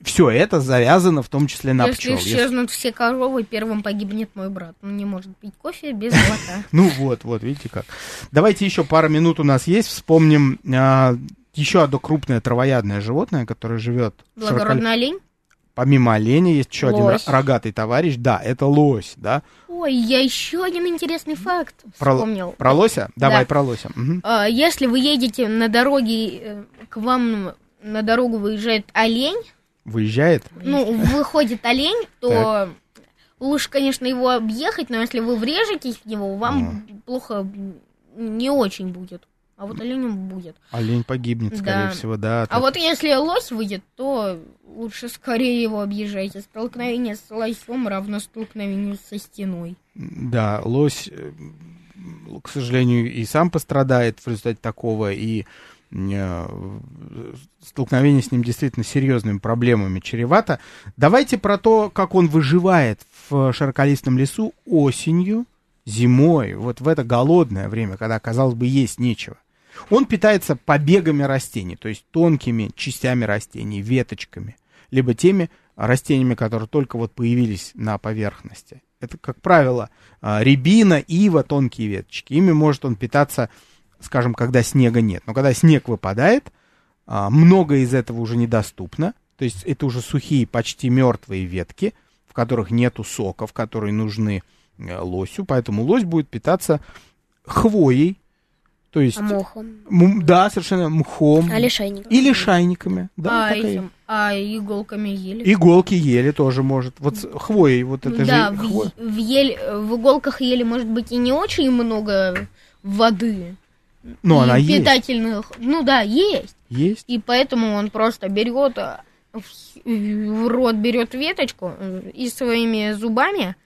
Все это завязано в том числе на Если пчел. исчезнут все коровы, первым погибнет мой брат. Он не может пить кофе без молока. Ну вот, вот, видите как. Давайте еще пару минут у нас есть. Вспомним а, еще одно крупное травоядное животное, которое живет Благородный олень. Помимо оленя есть еще один Лось. ро- рогатый товарищ. Да, это лось, да. Ой, я еще один интересный факт Про, вспомнил. про лося? Давай Да. про лося. А, Если вы едете на дороге, э, к вам на дорогу выезжает олень, Выезжает? ну, выходит олень, то лучше, конечно, его объехать, но если вы врежетесь в него, вам плохо не очень будет. А вот оленям будет. Олень погибнет, скорее Да. всего, да. А так. вот если лось выйдет, то лучше скорее его объезжайте. Столкновение с лосем равно столкновению со стеной. Да, лось, э, к сожалению, и сам пострадает в результате такого, и э, столкновение с ним действительно серьезными проблемами чревато. Давайте про то, как он выживает в широколистном лесу осенью, зимой, вот в это голодное время, когда, казалось бы, есть нечего. Он питается побегами растений, то есть тонкими частями растений, веточками, либо теми растениями, которые только вот появились на поверхности. Это, как правило, а, рябина, ива, тонкие веточки. Ими может он питаться, скажем, когда снега нет. Но когда снег выпадает, а, много из этого уже недоступно. То есть это уже сухие, почти мертвые ветки, в которых нету соков, которые нужны э, лосю. Поэтому лось будет питаться хвоей, то есть... А мохом. м- да, совершенно мхом. А лишайник. Или шайниками. Да, а, и- этим, а иголками ели. Иголки ели тоже может. Вот с хвоей, вот это да, же в, хво- в, ель- в иголках ели, может быть, и не очень много воды. Ну, и она есть. питательных. Ну да, есть. Есть. И поэтому он просто берет а, в, в рот берет веточку э, и своими зубами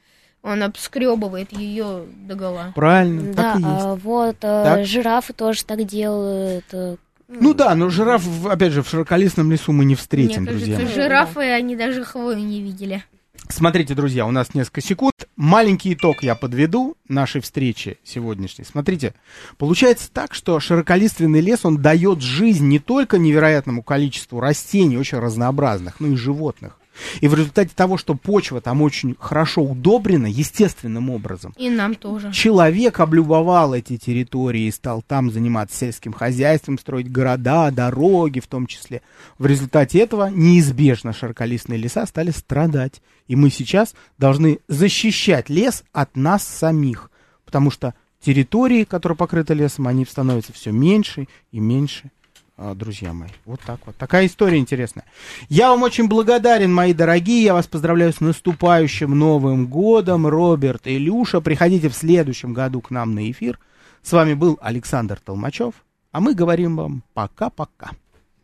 он обскребывает ее догола. Правильно, Да, так и есть. а вот э, Так. жирафы тоже так делают. э, Ну да, но жираф, опять же, в широколистном лесу мы не встретим, Мне друзья. кажется, мои. жирафы, они даже хвою не видели. Смотрите, друзья, у нас несколько секунд. Маленький итог я подведу нашей встречи сегодняшней. Смотрите, получается так, что широколиственный лес, он дает жизнь не только невероятному количеству растений, очень разнообразных, но и животных. И в результате того, что почва там очень хорошо удобрена, естественным образом, И нам тоже. Человек облюбовал эти территории и стал там заниматься сельским хозяйством, строить города, дороги в том числе. В результате этого неизбежно широколистные леса стали страдать. И мы сейчас должны защищать лес от нас самих. Потому что территории, которые покрыты лесом, они становятся все меньше и меньше друзья мои. Вот так вот. Такая история интересная. Я вам очень благодарен, мои дорогие. Я вас поздравляю с наступающим Новым годом. Роберт и Илюша, приходите в следующем году к нам на эфир. С вами был Александр Толмачев. А мы говорим вам пока-пока.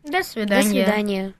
До До свидания. свидания.